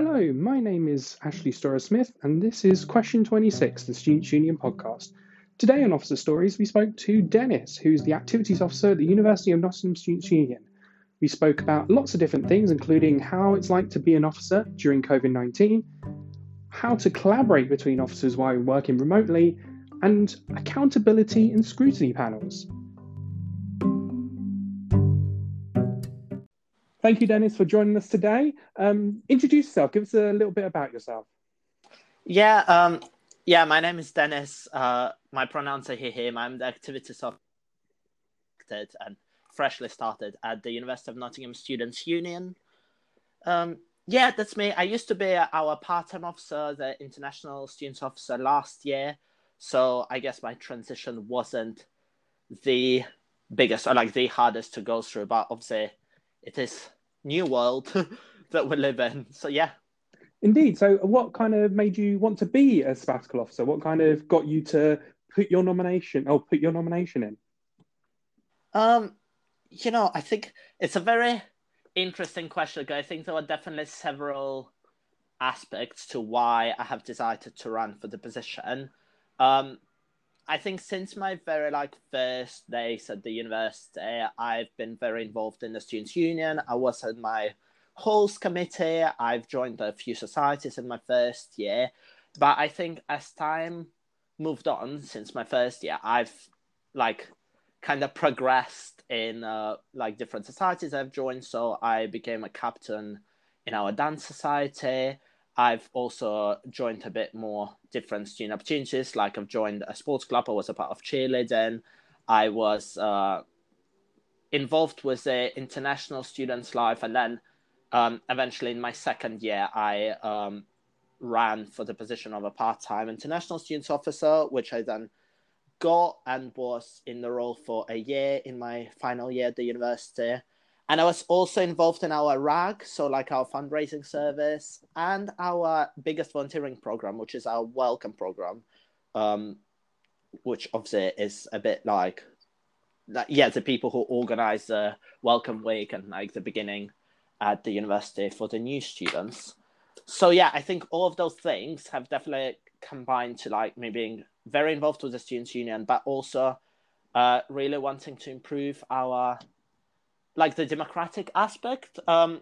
Hello, my name is Ashley Storer Smith, and this is Question 26, the Students' Union podcast. Today on Officer Stories, we spoke to Denis, who's the Activities Officer at the University of Nottingham Students' Union. We spoke about lots of different things, including how it's like to be an officer during COVID 19, how to collaborate between officers while working remotely, and accountability and scrutiny panels. Thank you, Denis, for joining us today. Um, introduce yourself. Give us a little bit about yourself. Yeah, um, yeah. My name is Denis. Uh, my pronouns are he, him. I'm the activities officer and freshly started at the University of Nottingham Students' Union. Um, yeah, that's me. I used to be our part-time officer, the international students officer last year. So I guess my transition wasn't the biggest or like the hardest to go through, but obviously it is new world that we live in. So yeah. Indeed. So what kind of made you want to be a sabbatical officer? What kind of got you to put your nomination or put your nomination in? Um, you know, I think it's a very interesting question. I think there are definitely several aspects to why I have decided to run for the position. Um, I think since my very like first days at the university, I've been very involved in the students' union. I was in my halls committee. I've joined a few societies in my first year, but I think as time moved on since my first year, I've like kind of progressed in uh, like different societies I've joined. So I became a captain in our dance society. I've also joined a bit more different student opportunities. Like I've joined a sports club. I was a part of cheerleading. I was uh, involved with the international students' life, and then um, eventually in my second year, I um, ran for the position of a part-time international students officer, which I then got and was in the role for a year in my final year at the university. And I was also involved in our RAG, so like our fundraising service, and our biggest volunteering program, which is our welcome program, um, which obviously is a bit like, like, yeah, the people who organize the welcome week and like the beginning at the university for the new students. So yeah, I think all of those things have definitely combined to like me being very involved with the students union, but also uh, really wanting to improve our like the democratic aspect um,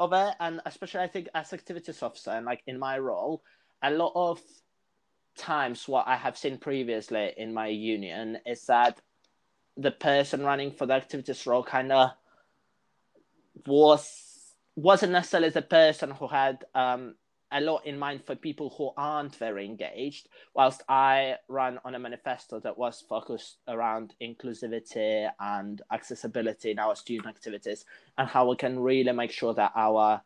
of it, and especially I think as activities officer and like in my role, a lot of times what I have seen previously in my union is that the person running for the activities role kind of was wasn't necessarily the person who had um, a lot in mind for people who aren't very engaged, whilst I ran on a manifesto that was focused around inclusivity and accessibility in our student activities and how we can really make sure that our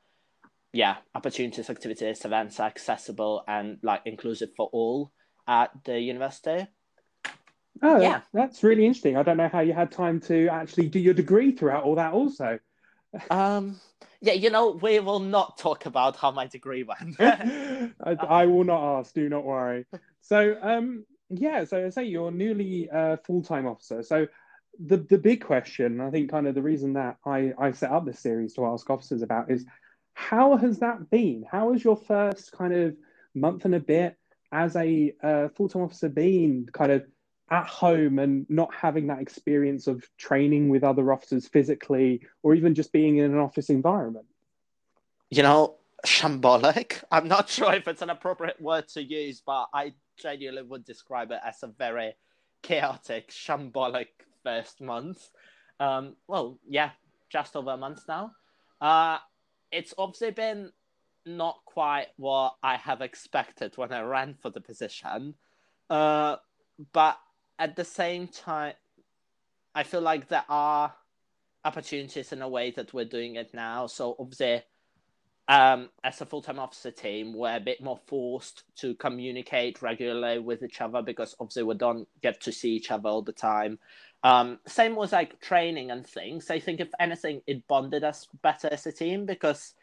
yeah opportunities, activities, events are accessible and like inclusive for all at the university. Oh, yeah, that's really interesting. I don't know how you had time to actually do your degree throughout all that. Also, um, yeah, you know, we will not talk about how my degree went. I, I, will not ask. Do not worry. So, um, yeah. So, I say you're newly uh, full time officer. So, the the big question, I think, kind of the reason that I I set up this series to ask officers about is how has that been? How has your first kind of month and a bit as a uh, full time officer been? Kind of at home and not having that experience of training with other officers physically or even just being in an office environment? You know, shambolic. I'm not sure if it's an appropriate word to use, but I genuinely would describe it as a very chaotic, shambolic first month. Um, well, yeah, just over a month now. Uh, it's obviously been not quite what I have expected when I ran for the position. Uh, but at the same time, I feel like there are opportunities in a way that we're doing it now. So obviously, um, as a full-time officer team, we're a bit more forced to communicate regularly with each other because obviously we don't get to see each other all the time. Um, same with like training and things. I think if anything, it bonded us better as a team because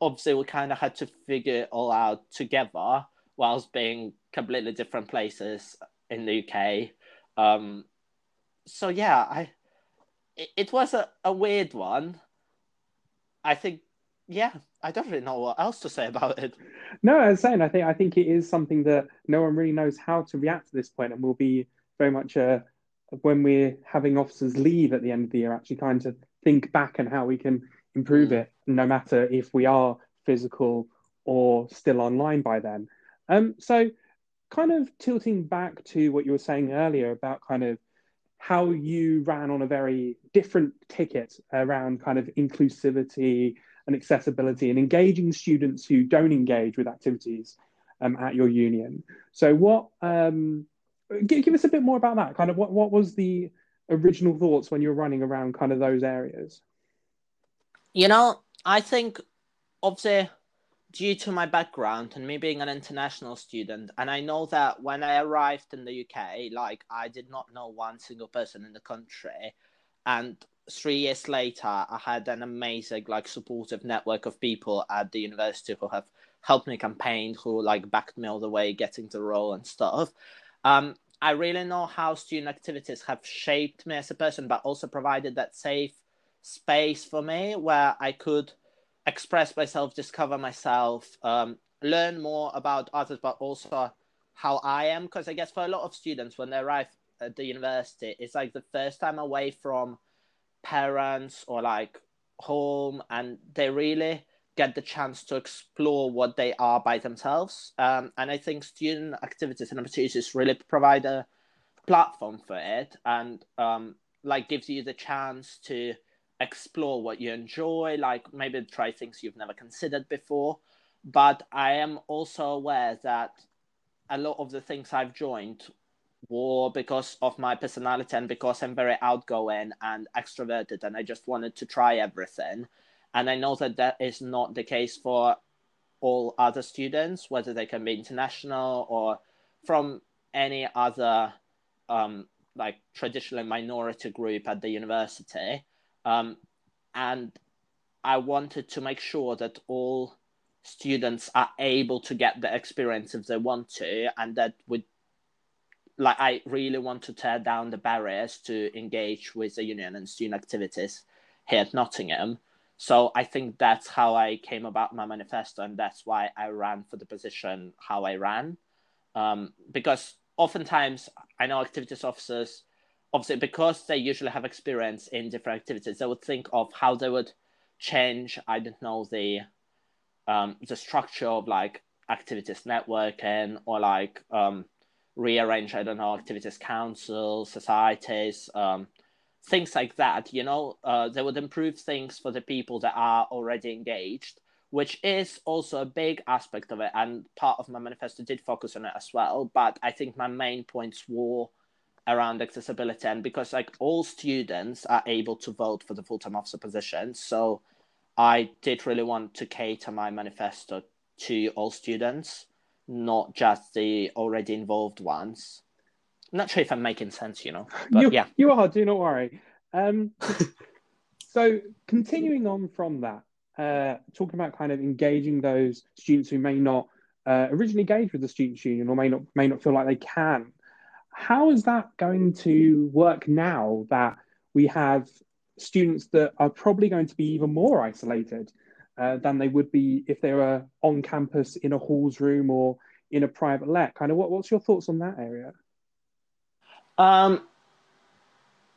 obviously we kind of had to figure it all out together whilst being completely different places in the UK. Um, so yeah, I it, it was a, a weird one. I think yeah, I don't really know what else to say about it. No, I was saying I think I think it is something that no one really knows how to react to this point, and will be very much a when we're having officers leave at the end of the year, actually trying to think back and how we can improve mm. it, no matter if we are physical or still online by then. Um, so, kind of tilting back to what you were saying earlier about kind of how you ran on a very different ticket around kind of inclusivity and accessibility and engaging students who don't engage with activities um, at your union. So, what um, give, give us a bit more about that? Kind of what what was the original thoughts when you're running around kind of those areas? You know, I think obviously due to my background and me being an international student, and I know that when I arrived in the UK, like I did not know one single person in the country, and three years later, I had an amazing, like, supportive network of people at the university who have helped me campaign, who like backed me all the way, getting the role and stuff. Um, I really know how student activities have shaped me as a person, but also provided that safe space for me where I could express myself, discover myself, um, learn more about others, but also how I am. Because I guess for a lot of students, when they arrive at the university, it's like the first time away from parents or like home, and they really get the chance to explore what they are by themselves. Um, and I think student activities and opportunities really provide a platform for it and um, like gives you the chance to explore what you enjoy, like maybe try things you've never considered before. But I am also aware that a lot of the things I've joined were because of my personality and because I'm very outgoing and extroverted and I just wanted to try everything. And I know that that is not the case for all other students, whether they can be international or from any other um, like traditional minority group at the university. Um, and I wanted to make sure that all students are able to get the experience if they want to, and that would like I really want to tear down the barriers to engage with the union and student activities here at Nottingham. So I think that's how I came about my manifesto, and that's why I ran for the position how I ran. Um, because oftentimes I know activities officers, obviously, because they usually have experience in different activities, they would think of how they would change. I don't know the um, the structure of like activities networking or like um, rearrange. I don't know activities council, societies. Um, things like that you know uh, they would improve things for the people that are already engaged which is also a big aspect of it and part of my manifesto did focus on it as well but i think my main points were around accessibility and because like all students are able to vote for the full-time officer position so i did really want to cater my manifesto to all students not just the already involved ones I'm not sure if I'm making sense, you know. But you, yeah. You are, do not worry. Um, so continuing on from that, uh, talking about kind of engaging those students who may not uh, originally engage with the students union or may not may not feel like they can. How is that going to work now that we have students that are probably going to be even more isolated uh, than they would be if they were on campus in a halls room or in a private let? Kind of what, what's your thoughts on that area? Um,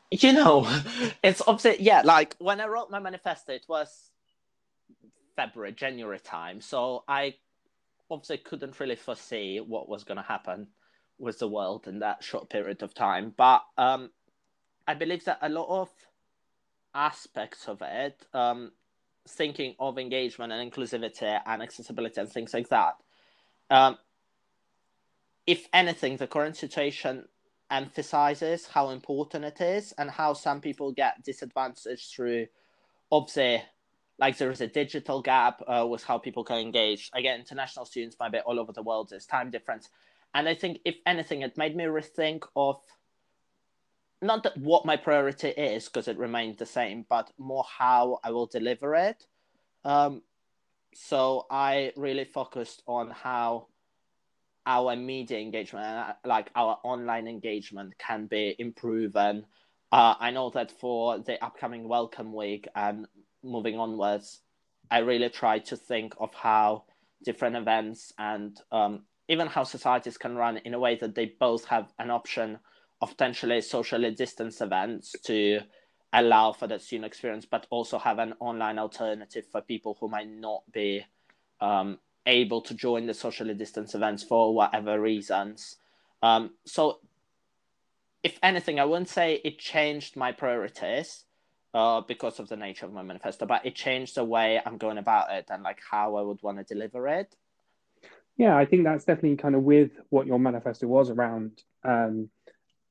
you know, it's obviously yeah. Like when I wrote my manifesto, it was February, January time, so I obviously couldn't really foresee what was going to happen with the world in that short period of time. But um, I believe that a lot of aspects of it, um, thinking of engagement and inclusivity and accessibility and things like that, um, if anything, the current situation emphasizes how important it is and how some people get disadvantaged through obviously like there is a digital gap uh, with how people can engage. Again international students might be all over the world. There's time difference and i think if anything it made me rethink of not that what my priority is because it remained the same but more how i will deliver it um, so i really focused on how our media engagement, uh, like our online engagement, can be improved. Uh, I know that for the upcoming Welcome Week and moving onwards, I really try to think of how different events and um, even how societies can run in a way that they both have an option of potentially socially distanced events to allow for that student experience, but also have an online alternative for people who might not be um, able to join the socially distanced events for whatever reasons. Um, so, if anything, I wouldn't say it changed my priorities uh, because of the nature of my manifesto, but it changed the way I'm going about it and like how I would want to deliver it. Yeah, I think that's definitely kind of with what your manifesto was around um,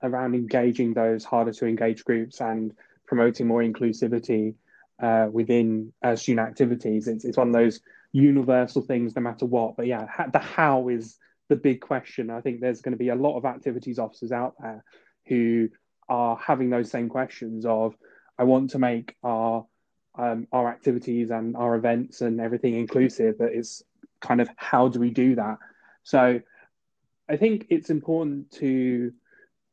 around engaging those harder to engage groups and promoting more inclusivity uh, within uh, student activities. It's, it's one of those universal things no matter what. But yeah, the how is the big question. I think there's going to be a lot of activities officers out there who are having those same questions of, I want to make our um, our activities and our events and everything inclusive, but it's kind of how do we do that? So I think it's important to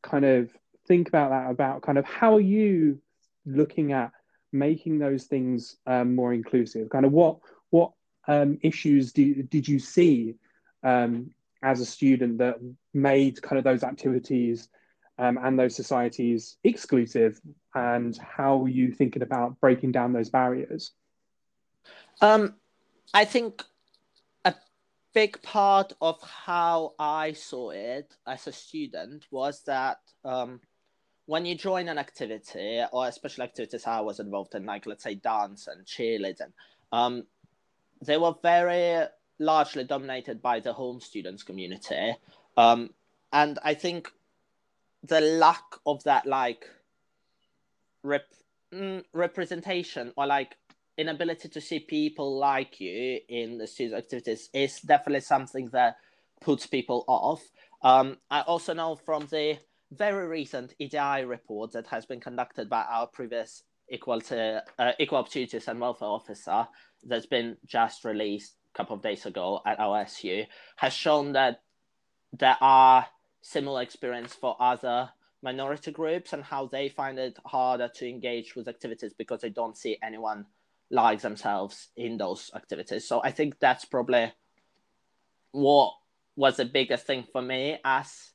kind of think about that about kind of how are you looking at making those things um, more inclusive? Kind of what what um, issues do, did you see um, as a student that made kind of those activities um, and those societies exclusive? And how are you thinking about breaking down those barriers? Um, i think big part of how i saw it as a student was that um, when you join an activity or especially activities i was involved in like let's say dance and cheerleading um, they were very largely dominated by the home students community. Um, and I think the lack of that like rep- mm, representation or like inability to see people like you in the student activities is definitely something that puts people off. Um, I also know from the very recent EDI report that has been conducted by our previous equal to uh, equal opportunities and welfare officer that's been just released a couple of days ago at OSU has shown that there are similar experience for other minority groups and how they find it harder to engage with activities because they don't see anyone like themselves in those activities. So I think that's probably what was the biggest thing for me as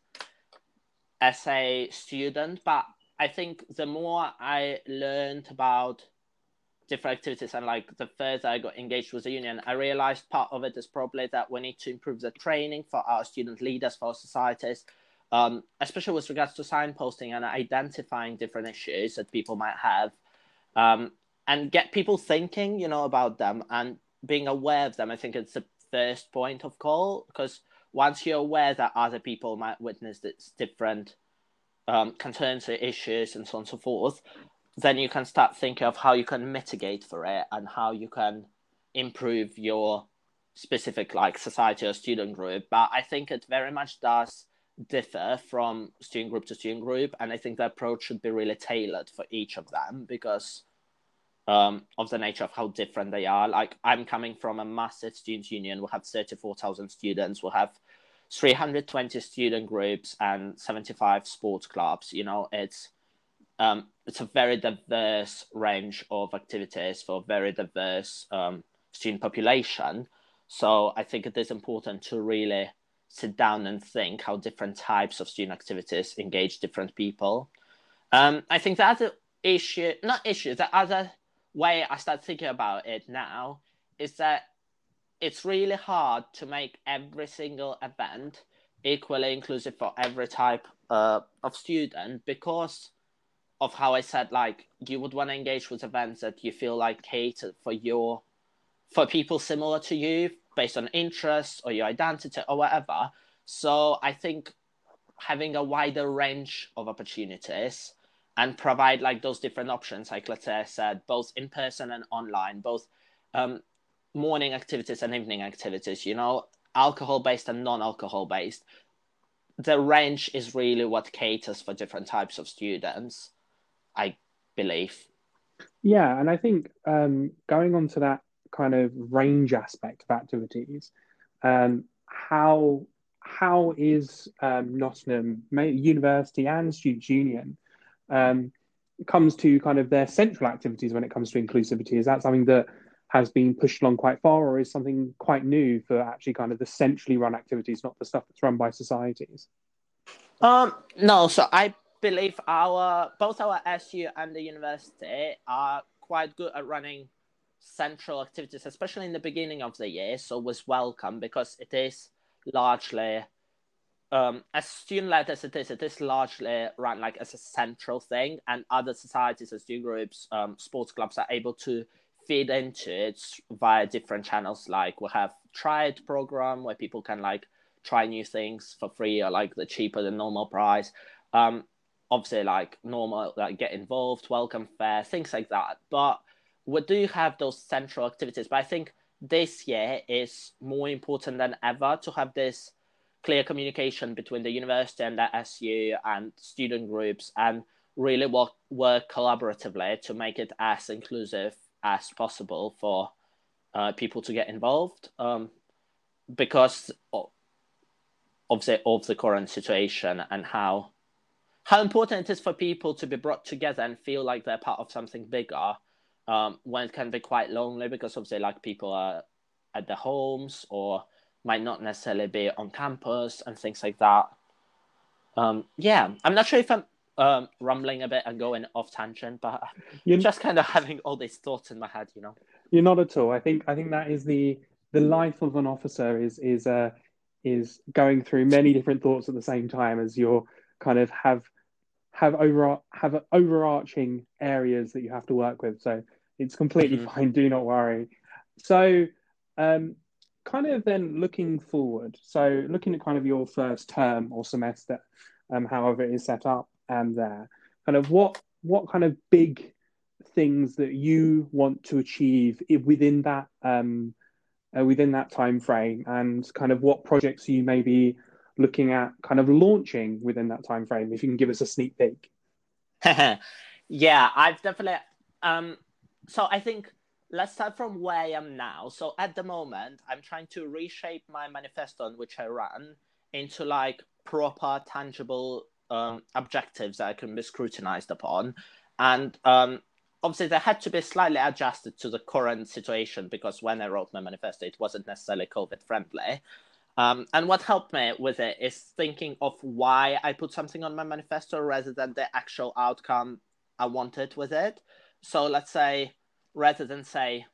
as a student. But I think the more I learned about different activities and like the further I got engaged with the union, I realized part of it is probably that we need to improve the training for our student leaders, for our societies, um, especially with regards to signposting and identifying different issues that people might have, um, and get people thinking, you know, about them and being aware of them. I think it's the first point of call because once you're aware that other people might witness this different um, concerns or issues and so on and so forth, then you can start thinking of how you can mitigate for it and how you can improve your specific like society or student group. But I think it very much does differ from student group to student group, and I think the approach should be really tailored for each of them because um, of the nature of how different they are. Like I'm coming from a massive student union. We have thirty four thousand students. We have 320 student groups and 75 sports clubs. You know, it's um, it's a very diverse range of activities for a very diverse um, student population. So I think it is important to really sit down and think how different types of student activities engage different people. Um, I think the other issue, not issue, the other way I start thinking about it now is that it's really hard to make every single event equally inclusive for every type uh, of student because of how I said like you would want to engage with events that you feel like cater for your for people similar to you based on interests or your identity or whatever. So I think having a wider range of opportunities and provide like those different options, like I said, both in person and online, both um, morning activities and evening activities, you know, alcohol based and non alcohol based. The range is really what caters for different types of students, I believe. Yeah, and I think um, going on to that kind of range aspect of activities, um, how how is um, Nottingham University and Students Union um, comes to kind of their central activities when it comes to inclusivity? Is that something that has been pushed along quite far, or is something quite new for actually kind of the centrally run activities, not the stuff that's run by societies? Um, no, so I believe our both our SU and the university are quite good at running central activities, especially in the beginning of the year. So it was welcome because it is largely um, as student led as it is, it is largely run like as a central thing, and other societies, as student groups, um, sports clubs are able to feed into it via different channels. Like we have tried program where people can like try new things for free or like the cheaper than normal price. Um, obviously, like normal, like get involved, welcome fair, things like that. But we do have those central activities. But I think this year is more important than ever to have this clear communication between the university and the SU and student groups and really work, work collaboratively to make it as inclusive as possible for uh, people to get involved um, because of the, of the current situation and how how important it is for people to be brought together and feel like they're part of something bigger um, when it can be quite lonely because obviously like people are at their homes or might not necessarily be on campus and things like that. Um, yeah, I'm not sure if I'm um, rumbling a bit and going off tangent, but you're just kind of having all these thoughts in my head, you know. You're not at all. I think I think that is the the life of an officer is is uh, is going through many different thoughts at the same time as you're kind of have have over have overarching areas that you have to work with. So it's completely mm-hmm. fine. Do not worry. So um, kind of then looking forward, so looking at kind of your first term or semester, um, however it is set up, and there, kind of what what kind of big things that you want to achieve within that um, uh, within that time frame, and kind of what projects you may be looking at kind of launching within that time frame. If you can give us a sneak peek. yeah, I've definitely. Um, so I think let's start from where I am now. So at the moment, I'm trying to reshape my manifesto on which I run into like proper, tangible um, objectives that I can be scrutinized upon. And um, obviously, they had to be slightly adjusted to the current situation because when I wrote my manifesto, it wasn't necessarily COVID friendly. Um, and what helped me with it is thinking of why I put something on my manifesto rather than the actual outcome I wanted with it. So let's say rather than say,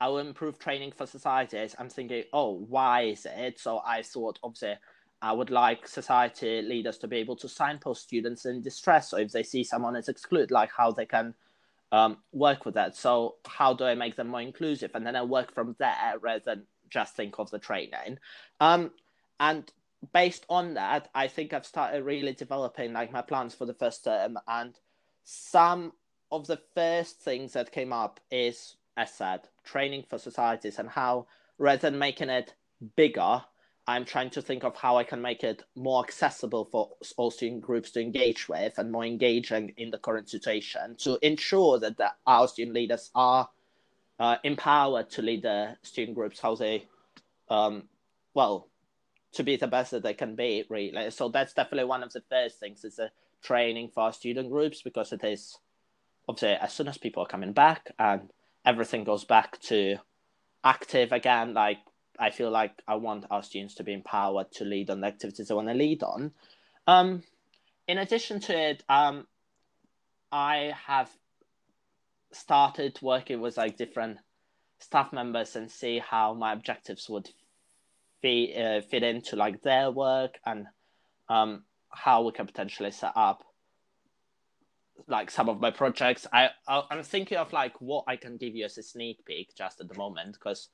I will improve training for societies, I'm thinking, oh, why is it? So I thought, obviously, I would like society leaders to be able to signpost students in distress. So if they see someone is excluded, like how they can um, work with that. So how do I make them more inclusive? And then I work from there rather than just think of the training. Um, and based on that, I think I've started really developing like my plans for the first term. And some of the first things that came up is, as said, training for societies and how rather than making it bigger, I'm trying to think of how I can make it more accessible for all student groups to engage with and more engaging in the current situation to ensure that the, our student leaders are uh, empowered to lead the student groups how they, um, well, to be the best that they can be, really. So that's definitely one of the first things is the training for student groups because it is obviously as soon as people are coming back and everything goes back to active again, like I feel like I want our students to be empowered to lead on the activities they want to lead on. Um, in addition to it, um, I have started working with like different staff members and see how my objectives would fit, uh, fit into like their work and um, how we can potentially set up like some of my projects. I I'm thinking of like what I can give you as a sneak peek just at the moment because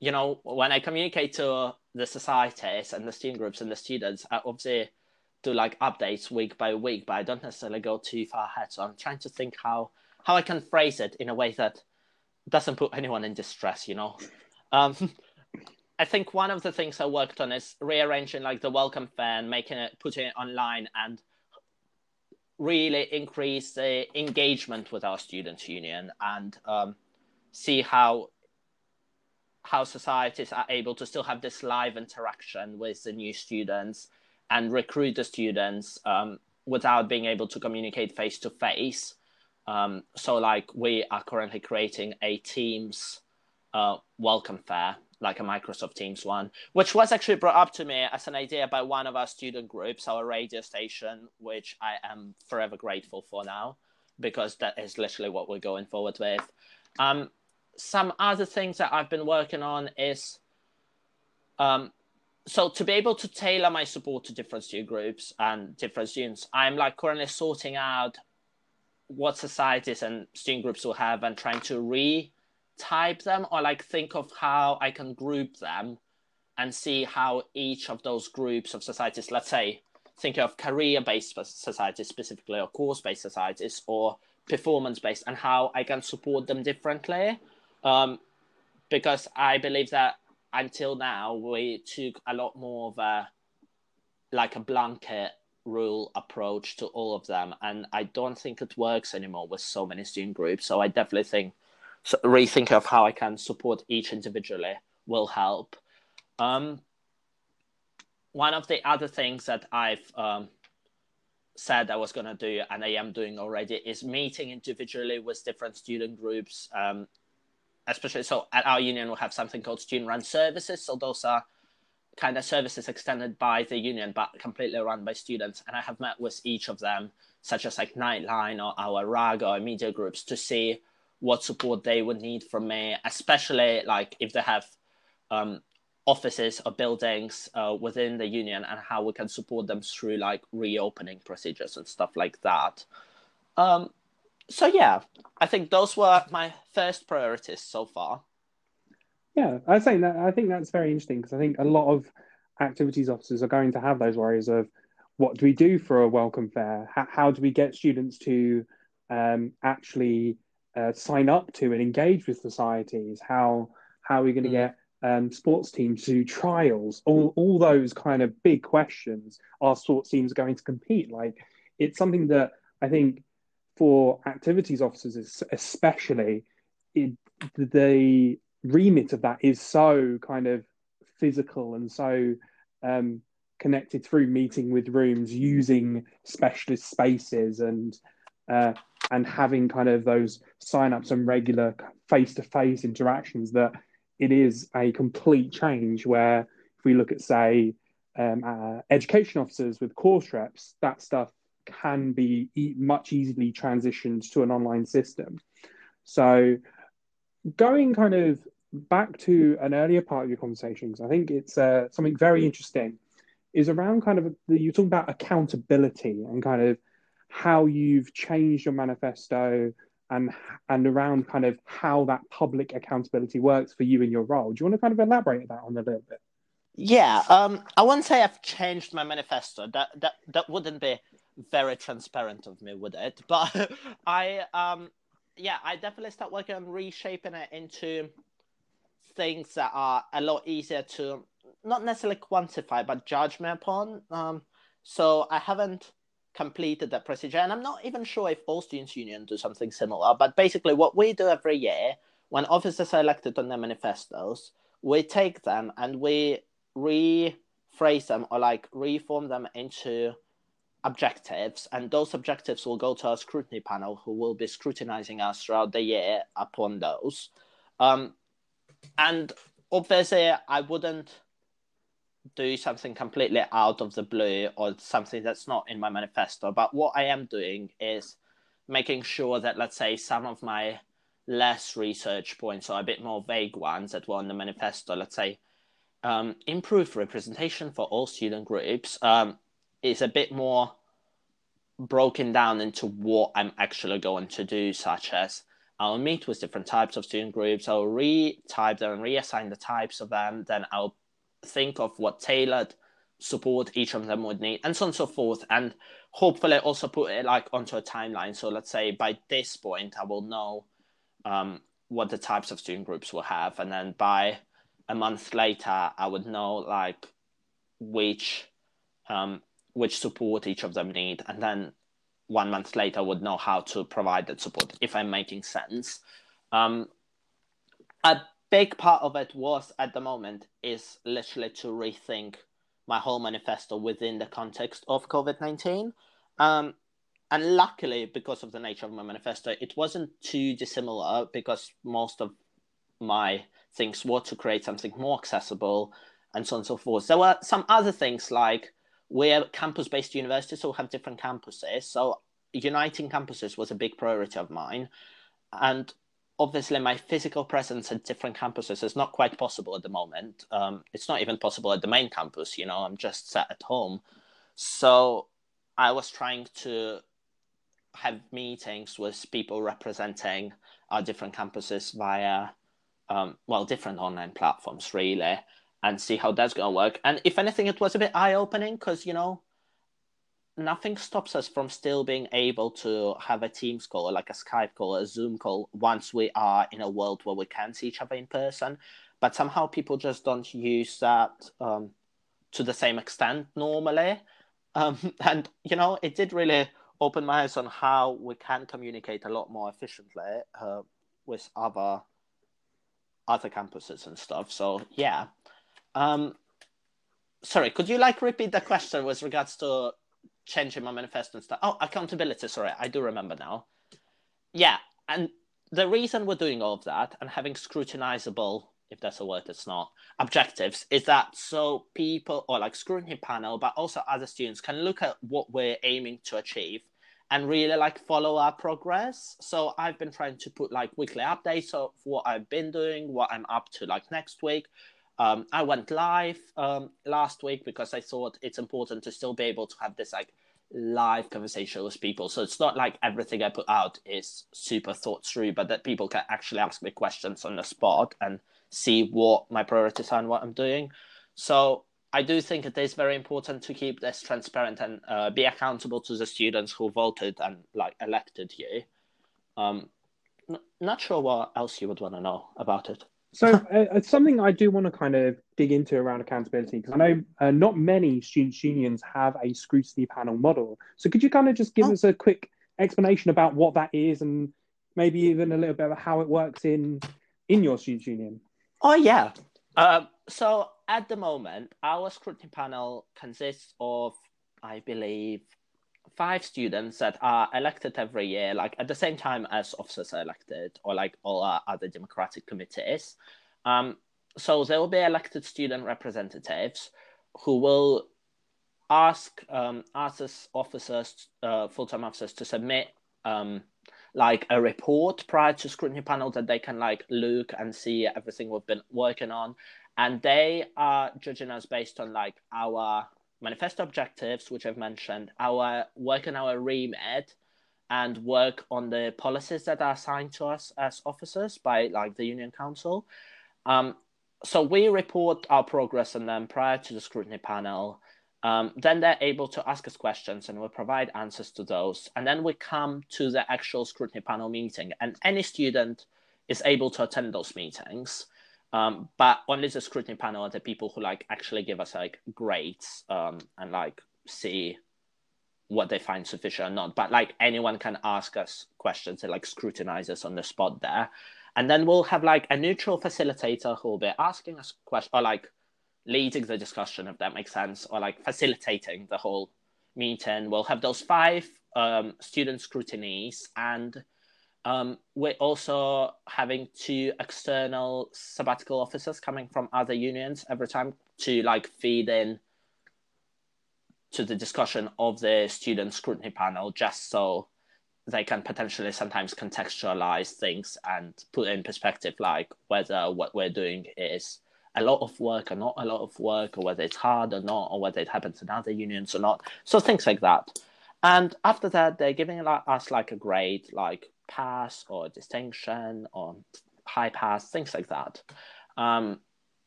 you know when I communicate to the societies and the student groups and the students, I obviously do like updates week by week, but I don't necessarily go too far ahead. So I'm trying to think how how I can phrase it in a way that doesn't put anyone in distress. You know. Um, I think one of the things I worked on is rearranging like the welcome fair and making it, putting it online and really increase the engagement with our students union and um, see how how societies are able to still have this live interaction with the new students and recruit the students um, without being able to communicate face to face. Um, so like we are currently creating a Teams uh, welcome fair, like a Microsoft Teams one, which was actually brought up to me as an idea by one of our student groups, our radio station, which I am forever grateful for now, because that is literally what we're going forward with. Um, some other things that I've been working on is um, so to be able to tailor my support to different student groups and different students, I'm like currently sorting out what societies and student groups will have and trying to retype them or like think of how I can group them and see how each of those groups of societies, let's say, think of career-based societies specifically or course-based societies or performance-based and how I can support them differently. Um, because I believe that until now we took a lot more of a like a blanket rule approach to all of them and i don't think it works anymore with so many student groups so i definitely think so rethink of how i can support each individually will help. Um, one of the other things that i've um, said i was going to do and i am doing already is meeting individually with different student groups um, especially so at our union we have something called student run services. So those are kind of services extended by the union but completely run by students. And i have met with each of them such as like nightline or our rag or media groups to see what support they would need from me especially like if they have um, offices or buildings uh, within the union and how we can support them through like reopening procedures and stuff like that um, so yeah, I think those were my first priorities so far. Yeah, I think that I think that's very interesting because I think a lot of activities officers are going to have those worries of what do we do for a welcome fair? How, how do we get students to um, actually uh, sign up to and engage with societies? How how are we going to mm. get um, sports teams to trials? All all those kind of big questions. Are sports teams going to compete? Like it's something that I think for activities officers, especially, it, the remit of that is so kind of physical and so um, connected through meeting with rooms, using specialist spaces, and uh, and having kind of those sign-ups and regular face-to-face interactions. That it is a complete change. Where if we look at, say, um, uh, education officers with course reps, that stuff can be e- much easily transitioned to an online system. So, going kind of back to an earlier part of your conversations, I think it's uh, something very interesting. Is around kind of the, you talk about accountability and kind of how you've changed your manifesto and and around kind of how that public accountability works for you in your role. Do you want to kind of elaborate that on a little bit? Yeah, um, I wouldn't say I've changed my manifesto. That that that wouldn't be very transparent of me would it. But I um yeah, I definitely start working on reshaping it into things that are a lot easier to not necessarily quantify but judge me upon. Um so I haven't completed that procedure and I'm not even sure if all students union do something similar, but basically what we do every year when officers are elected on their manifestos, we take them and we rephrase them or like reform them into objectives, and those objectives will go to our scrutiny panel, who will be scrutinizing us throughout the year upon those. Um, and obviously, I wouldn't do something completely out of the blue or something that's not in my manifesto. But what I am doing is making sure that, let's say, some of my less research points or a bit more vague ones that were in the manifesto, let's say, um, improve representation for all student groups, um, is a bit more broken down into what I'm actually going to do, such as I'll meet with different types of student groups, I'll retype them reassign the types of them, then I'll think of what tailored support each of them would need, and so on and so forth. And hopefully also put it like onto a timeline. So let's say by this point I will know um, what the types of student groups will have, and then by a month later I would know like which um, which support each of them need, and then one month later would know how to provide that support. If I'm making sense, um, big part of it was at the moment is literally to rethink my whole manifesto within the context of COVID nineteen. Um, and luckily, because of the nature of my manifesto, it wasn't too dissimilar because most of my things were to create something more accessible and so on and so forth. There were some other things like we're campus based universities, so we have different campuses. So uniting campuses was a big priority of mine. And obviously, my physical presence at different campuses is not quite possible at the moment. Um, it's not even possible at the main campus, you know, I'm just sat at home. So I was trying to have meetings with people representing our different campuses via, um, well, different online platforms, really, and see how that's going to work. And if anything, it was a bit eye opening because, you know, nothing stops us from still being able to have a Teams call or like a Skype call, a Zoom call once we are in a world where we can see each other in person. But somehow people just don't use that um, to the same extent normally. Um, and, you know, it did really open my eyes on how we can communicate a lot more efficiently uh, with other other campuses and stuff. So yeah. Um, sorry, could you like repeat the question with regards to changing my manifesto and stuff? Oh, accountability. Sorry, I do remember now. Yeah, and the reason we're doing all of that and having scrutinizable if that's a word it's not objectives is that so people or like scrutiny panel but also other students can look at what we're aiming to achieve and really like follow our progress so i've been trying to put like weekly updates of what i've been doing what i'm up to like next week um, i went live um, last week because i thought it's important to still be able to have this like live conversation with people so it's not like everything i put out is super thought through but that people can actually ask me questions on the spot and see what my priorities are and what I'm doing. So I do think it is very important to keep this transparent and uh, be accountable to the students who voted and like elected you. Um, n- not sure what else you would want to know about it. So uh, it's something I do want to kind of dig into around accountability because I know uh, not many students unions have a scrutiny panel model. So could you kind of just give oh. us a quick explanation about what that is and maybe even a little bit about how it works in in your students union? Oh yeah. Um, so at the moment, our scrutiny panel consists of, I believe, five students that are elected every year, like at the same time as officers are elected, or like all our other democratic committees. Um, so there will be elected student representatives who will ask um, officers, uh, full time officers, to submit um, like a report prior to scrutiny panel that they can like look and see everything we've been working on and they are judging us based on like our manifesto objectives which i've mentioned our work on our remit and work on the policies that are assigned to us as officers by like the union council um, so we report our progress on them prior to the scrutiny panel um, then they're able to ask us questions and we'll provide answers to those. And then we come to the actual scrutiny panel meeting, and any student is able to attend those meetings. Um, but only the scrutiny panel are the people who like actually give us like grades um, and like see what they find sufficient or not. But like anyone can ask us questions and like scrutinize us on the spot there. And then we'll have like a neutral facilitator who will be asking us questions or like leading the discussion, if that makes sense, or like facilitating the whole meeting. We'll have those five um, student scrutinies, and um, we're also having two external sabbatical officers coming from other unions every time to like feed in to the discussion of the student scrutiny panel, just so they can potentially sometimes contextualize things and put in perspective, like whether what we're doing is a lot of work or not a lot of work, or whether it's hard or not, or whether it happens in other unions or not. So things like that. And after that, they're giving us like a grade, like pass or distinction or high pass, things like that. Um,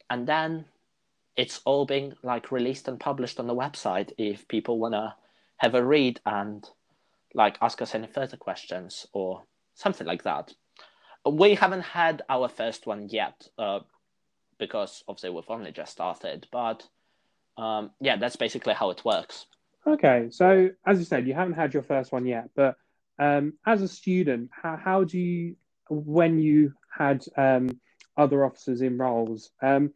and then it's all being like released and published on the website if people want to have a read and like ask us any further questions or something like that. We haven't had our first one yet. Uh, because obviously we've only just started. But um, yeah, that's basically how it works. Okay, so as you said, you haven't had your first one yet, but um, as a student, how, how do you, when you had um, other officers in roles, um,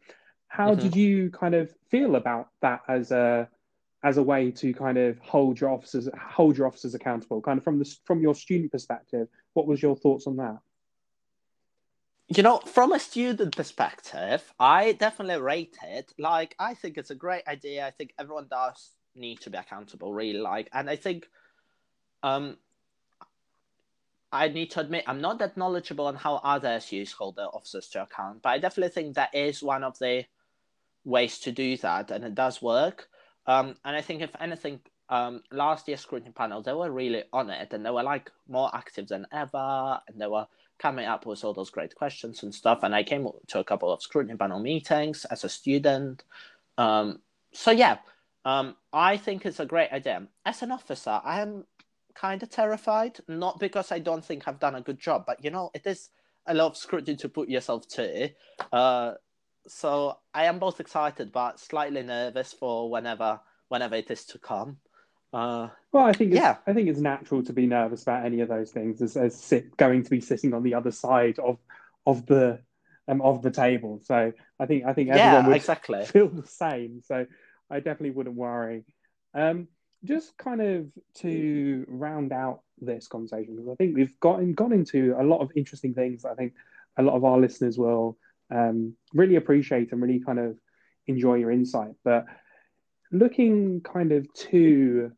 how mm-hmm. did you kind of feel about that as a as a way to kind of hold your officers hold your officers accountable? Kind of from the from your student perspective what was your thoughts on that? You know from a student perspective i definitely rate it. Like i think it's a great idea. I think everyone does need to be accountable really. Like and i think um I need to admit I'm not that knowledgeable on how others use hold their officers to account, but I definitely think that is one of the ways to do that, and it does work. Um, and I think if anything, um, last year's scrutiny panel they were really on it, and they were like more active than ever, and they were coming up with all those great questions and stuff. And I came to a couple of scrutiny panel meetings as a student. Um, so yeah, um, I think it's a great idea. As an officer, I am kind of terrified. Not because I don't think I've done a good job, but you know, it is a lot of scrutiny to put yourself to. Uh, so I am both excited but slightly nervous for whenever whenever it is to come. Uh, well, I think yeah, I think it's natural to be nervous about any of those things as, as sit, going to be sitting on the other side of of the um, of the table. So I think I think everyone yeah, would exactly. feel the same. So I definitely wouldn't worry. Um, just kind of to round out this conversation because I think we've gotten gone into a lot of interesting things. I think a lot of our listeners will um, really appreciate and really kind of enjoy your insight. But looking kind of to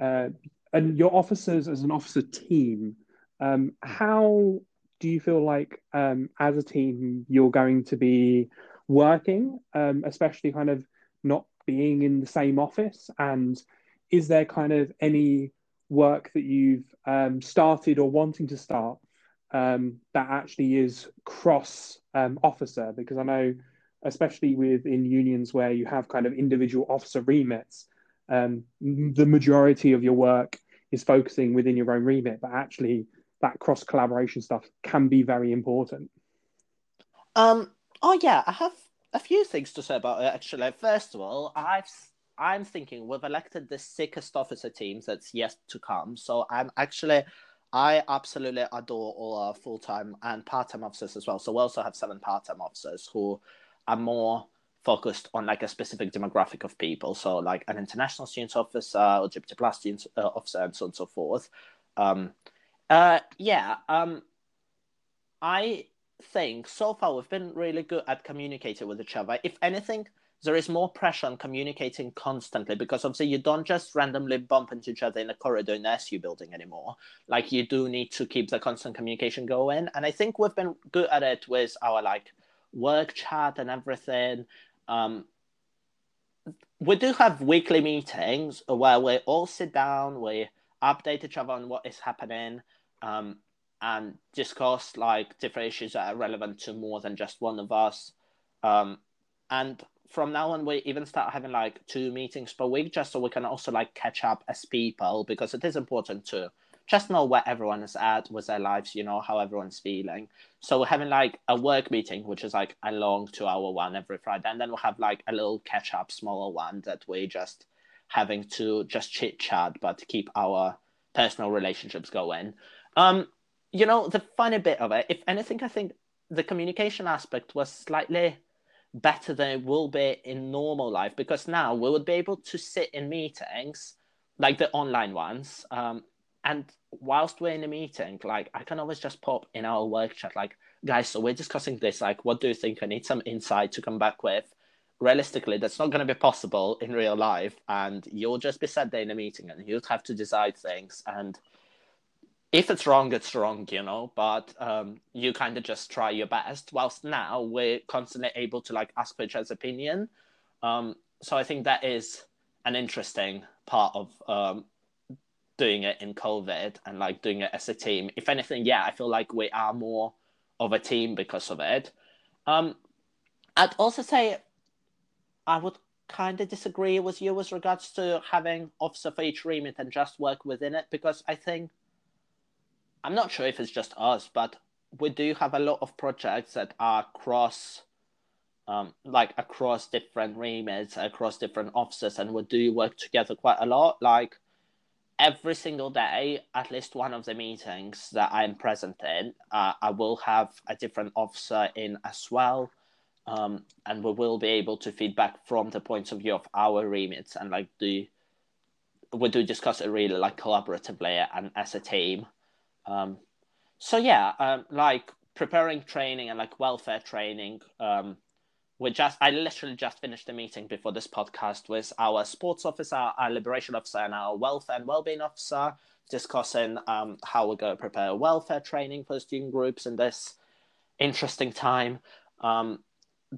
uh, and your officers as an officer team, um, how do you feel like um, as a team you're going to be working, um, especially kind of not being in the same office and is there kind of any work that you've um, started or wanting to start um, that actually is cross um, officer? Because I know, especially within unions where you have kind of individual officer remits, um, the majority of your work is focusing within your own remit, but actually that cross collaboration stuff can be very important. Um. Oh yeah, I have a few things to say about it. Actually, first of all, I've I'm thinking we've elected the sickest officer teams that's yet to come. So I'm actually, I absolutely adore all our full time and part time officers as well. So we also have seven part time officers who are more focused on like a specific demographic of people. So like an international students officer, LGBT plus students uh, officer, and so on and so forth. Um, uh, yeah. Um, I think so far we've been really good at communicating with each other. If anything, there is more pressure on communicating constantly because obviously you don't just randomly bump into each other in a corridor in the SU building anymore. Like you do need to keep the constant communication going. And I think we've been good at it with our like work chat and everything. Um, we do have weekly meetings where we all sit down, we update each other on what is happening, um, and discuss like different issues that are relevant to more than just one of us. Um, and from now on we even start having like two meetings per week just so we can also like catch up as people because it is important to just know where everyone is at with their lives you know how everyone's feeling. So we're having like a work meeting which is like a long two hour one every friday and then we'll have like a little catch up smaller one that we just having to just chit chat but keep our personal relationships going. Um you know the funny bit of it if anything i think the communication aspect was slightly better than it will be in normal life because now we would be able to sit in meetings like the online ones um, and whilst we're in a meeting like i can always just pop in our work chat like guys so we're discussing this like what do you think? I need some insight to come back with. Realistically that's not going to be possible in real life and you'll just be sat there in a meeting and you'll have to decide things and if it's wrong, it's wrong, you know, but um, you kind of just try your best. Whilst now we're constantly able to like ask for each other's opinion. Um, so I think that is an interesting part of um, doing it in COVID and like doing it as a team. If anything, yeah, I feel like we are more of a team because of it. Um, I'd also say I would kind of disagree with you with regards to having officer for each remit and just work within it because I think I'm not sure if it's just us, but we do have a lot of projects that are cross, um, like across different remits, across different offices, and we do work together quite a lot. Like every single day, at least one of the meetings that I'm present in, uh, I will have a different officer in as well. um, and we will be able to feedback from the points of view of our remits and like do we do discuss it really like collaboratively and as a team. Um, so yeah, um, like preparing training and like welfare training. Um, we just I literally just finished a meeting before this podcast with our sports officer, our liberation officer, and our welfare and wellbeing officer, discussing um, how we're going to prepare welfare training for student groups in this interesting time. Um,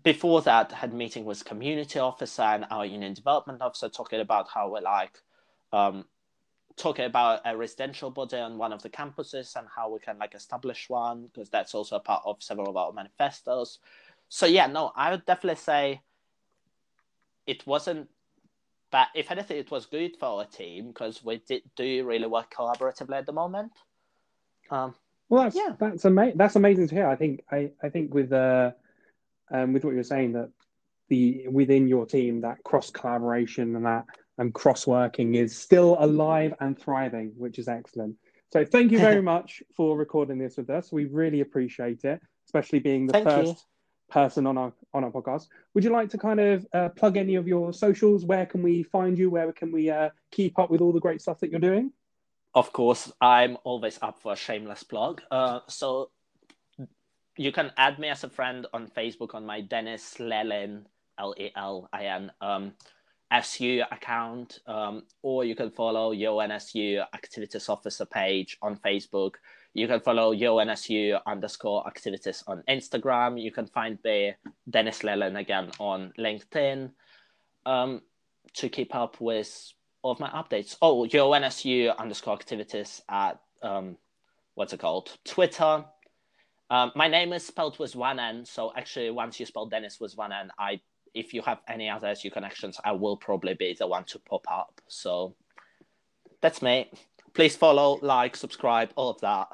before that, had meeting with community officer and our union development officer talking about how we're like um, talking about a residential body on one of the campuses and how we can like establish one because that's also a part of several of our manifestos. So yeah, no, I would definitely say it wasn't but if anything, it was good for our team because we did do really work collaboratively at the moment. Um, well, that's yeah. that's amazing. That's amazing to hear. I think I, I think with uh, um, with what you're saying that the within your team that cross collaboration and that and cross working is still alive and thriving, which is excellent. So thank you very much for recording this with us. We really appreciate it, especially being the thank first you. person on our on our podcast. Would you like to kind of uh, plug any of your socials? Where can we find you? Where can we uh, keep up with all the great stuff that you're doing? Of course, I'm always up for a shameless plug. Uh, so you can add me as a friend on Facebook on my Denis Lelin L E L I N. Um, SU account, um, or you can follow UoNSU Activities Officer page on Facebook. You can follow UoNSU underscore activities on Instagram. You can find the Denis Lelin again on LinkedIn um, to keep up with all of my updates. Oh, UoNSU underscore activities at um, what's it called? Twitter. Um, my name is spelled with one N, so actually, once you spell Denis with one N, I if you have any other SU connections, I will probably be the one to pop up. So that's me. Please follow, like, subscribe, all of that.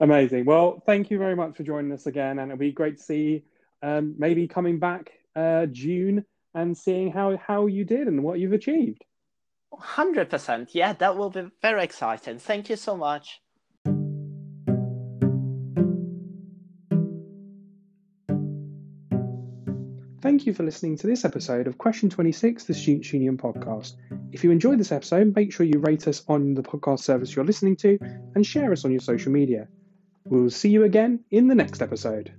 Amazing. Well, thank you very much for joining us again, and it'll be great to see um, maybe coming back uh, June and seeing how how you did and what you've achieved. Hundred percent. Yeah, that will be very exciting. Thank you so much. Thank you for listening to this episode of Question 26, the Students Union podcast. If you enjoyed this episode, make sure you rate us on the podcast service you're listening to and share us on your social media. We'll see you again in the next episode.